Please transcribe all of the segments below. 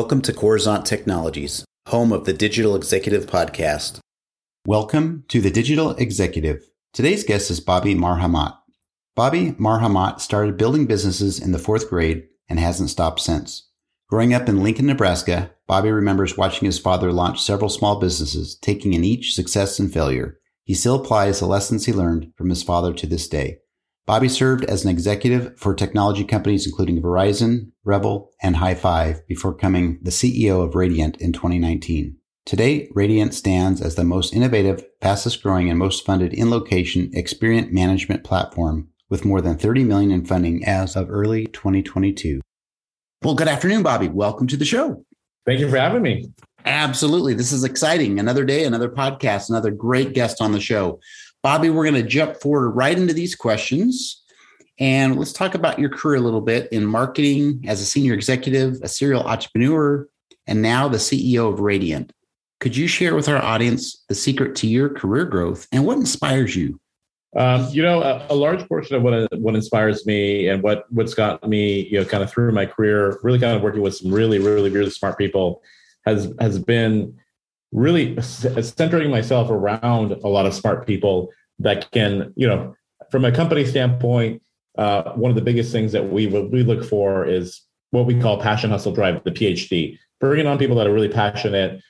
Welcome to Coruzant Technologies, home of the Digital Executive Podcast. Welcome to the Digital Executive. Today's guest is Bobby Marhamat. Bobby Marhamat started building businesses in the fourth grade and hasn't stopped since. Growing up in Lincoln, Nebraska, Bobby remembers watching his father launch several small businesses, taking in each success and failure. He still applies the lessons he learned from his father to this day. Bobby served as an executive for technology companies including Verizon, Rebel, and High Five before becoming the CEO of Raydiant in 2019. Today, Raydiant stands as the most innovative, fastest growing, and most funded in location experience management platform with more than 30 million in funding as of early 2022. Well, good afternoon, Bobby. Welcome to the show. Thank you for having me. Absolutely. This is exciting. Another day, another podcast, another great guest on the show. Bobby, we're going to jump forward right into these questions. And let's talk about your career a little bit in marketing as a senior executive, a serial entrepreneur, and now the CEO of Raydiant. Could you share with our audience the secret to your career growth and what inspires you? Um, you know, a, a, large portion of what what inspires me and what what's got me, you know, kind of through my career, really kind of working with some really, really, really smart people, has has been really centering myself around a lot of smart people that can, you know, from a company standpoint, uh, one of the biggest things that we we look for is what we call passion, hustle, drive, the PhD. Bringing on people that are really passionate,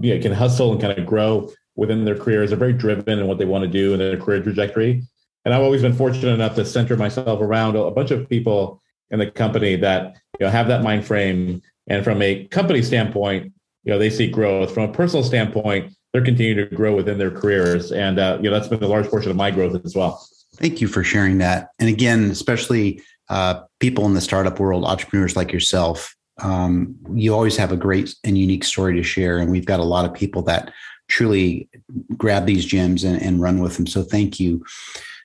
you know, can hustle and kind of grow within their careers. They're very driven in what they want to do in their career trajectory. And I've always been fortunate enough to center myself around a bunch of people in the company that you know have that mind frame. And from a company standpoint, you know they see growth. From a personal standpoint, they're continuing to grow within their careers, and uh, you know that's been a large portion of my growth as well. Thank you for sharing that. And again, especially uh, people in the startup world, entrepreneurs like yourself, um, you always have a great and unique story to share. And we've got a lot of people that truly grab these gems and, and run with them. So thank you.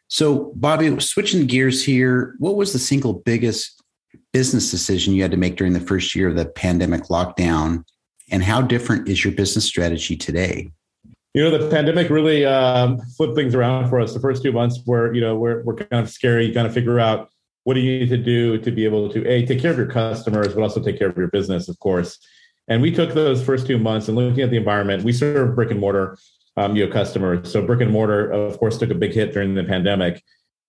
So, Bobby, switching gears here, what was the single biggest business decision you had to make during the first year of the pandemic lockdown? And how different is your business strategy today? You know, the pandemic really um, flipped things around for us. The first two months were, you know, we're, we're kind of scary. You kind of figure out what do you need to do to be able to a take care of your customers, but also take care of your business, of course. And we took those first two months and looking at the environment, we serve brick and mortar um, you know, customers. So brick and mortar, of course, took a big hit during the pandemic.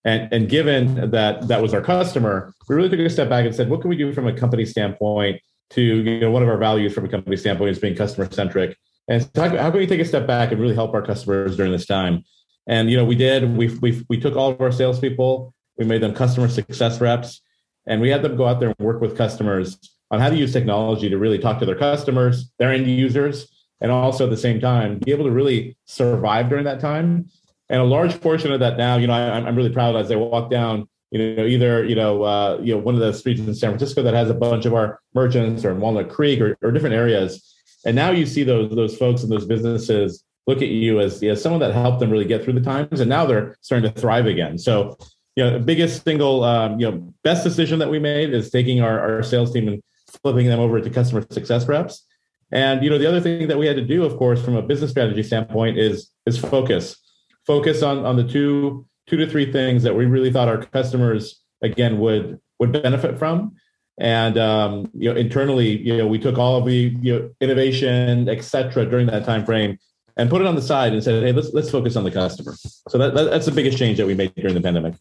And, and given that that was our customer, we really took a step back and said, what can we do from a company standpoint to, you know, one of our values from a company standpoint is being customer centric. And so how, how can we take a step back and really help our customers during this time? And, you know, we did, we, we, we took all of our salespeople, we made them customer success reps, and we had them go out there and work with customers on how to use technology to really talk to their customers, their end users, and also at the same time be able to really survive during that time. And a large portion of that now, you know, I, am really proud as I walk down, you know, either you know, uh, you know, one of the streets in San Francisco that has a bunch of our merchants, or in Walnut Creek, or, or different areas. And now you see those those folks and those businesses look at you as, as someone that helped them really get through the times, and now they're starting to thrive again. So, you know, the biggest single, um, you know, best decision that we made is taking our, our sales team and flipping them over to customer success reps. And you know, the other thing that we had to do, of course, from a business strategy standpoint, is is focus. Focus on on the two two to three things that we really thought our customers again would would benefit from. And um, you know, internally, you know, we took all of the you know, innovation, et cetera, during that time frame, and put it on the side and said, "Hey, let's let's focus on the customer." So that, that that's the biggest change that we made during the pandemic.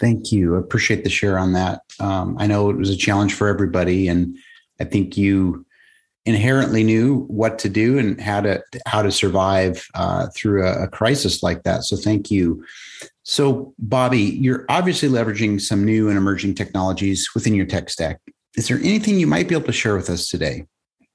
Thank you. I appreciate the share on that. Um, I know it was a challenge for everybody, and I think you inherently knew what to do and how to how to survive uh, through a, a, crisis like that. So thank you. So Bobby, you're obviously leveraging some new and emerging technologies within your tech stack. Is there anything you might be able to share with us today?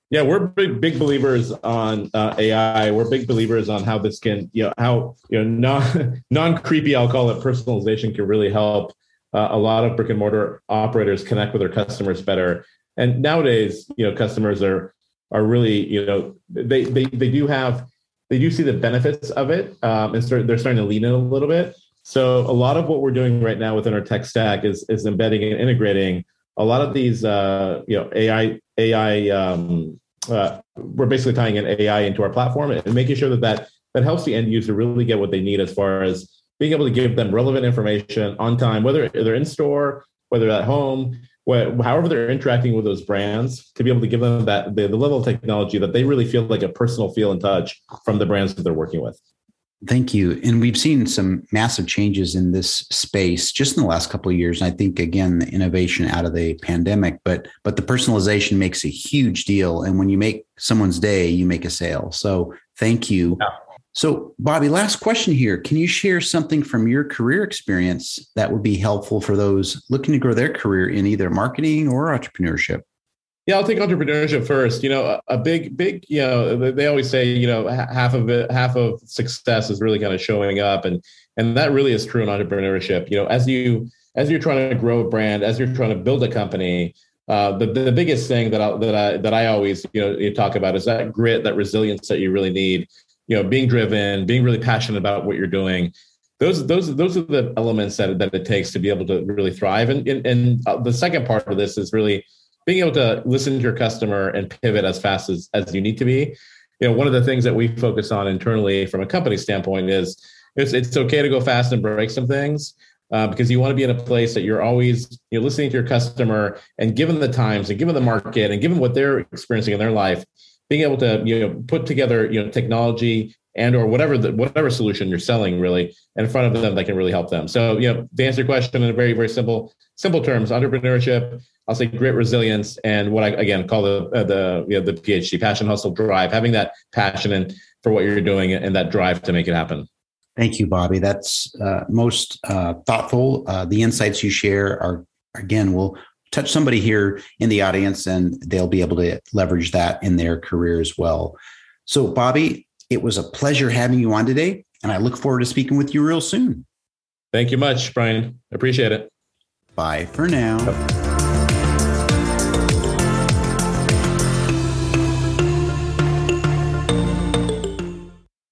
Yeah, we're big big believers on uh, AI. We're big believers on how this can, you know, how you know non non creepy, I'll call it personalization, can really help uh, a lot of brick and mortar operators connect with their customers better. And nowadays, you know, customers are are really, you know, they they they do have they do see the benefits of it, um, and start, they're starting to lean in a little bit. So a lot of what we're doing right now within our tech stack is is embedding and integrating a lot of these, uh, you know, AI AI um, uh, we're basically tying in AI into our platform and making sure that, that that helps the end user really get what they need as far as being able to give them relevant information on time, whether they're in store, whether at home, what, however they're interacting with those brands, to be able to give them that the, the level of technology that they really feel like a personal feel and touch from the brands that they're working with. Thank you. And we've seen some massive changes in this space just in the last couple of years. And I think again, the innovation out of the pandemic, but but the personalization makes a huge deal. And when you make someone's day, you make a sale. So thank you. Yeah. So, Bobby, last question here. Can you share something from your career experience that would be helpful for those looking to grow their career in either marketing or entrepreneurship? Yeah, I'll take entrepreneurship first. You know, a, big, big, you know, they always say, you know, half of it, half of success is really kind of showing up. And, and that really is true in entrepreneurship. You know, as you, as you're trying to grow a brand, as you're trying to build a company, uh, the, the biggest thing that I, that I, that I always, you know, you talk about is that grit, that resilience that you really need you know being driven being really passionate about what you're doing. Those those those are the elements that, that it takes to be able to really thrive. And and, and uh, the second part of this is really being able to listen to your customer and pivot as fast as, as you need to be. You know one of the things that we focus on internally from a company standpoint is it's, it's okay to go fast and break some things uh, because you want to be in a place that you're always you're listening to your customer and given the times and given the market and given what they're experiencing in their life being able to you know put together you know technology and or whatever the whatever solution you're selling really in front of them that can really help them. So you know to answer your question in a very very simple simple terms entrepreneurship i'll say grit resilience and what i again call the uh, the you know the phd passion hustle drive having that passion and for what you're doing and that drive to make it happen. Thank you bobby. That's uh, most uh, thoughtful. Uh, the insights you share are again will touch somebody here in the audience and they'll be able to leverage that in their career as well. So, Bobby, it was a pleasure having you on today, and I look forward to speaking with you real soon. Thank you much, Brian. Appreciate it. Bye for now.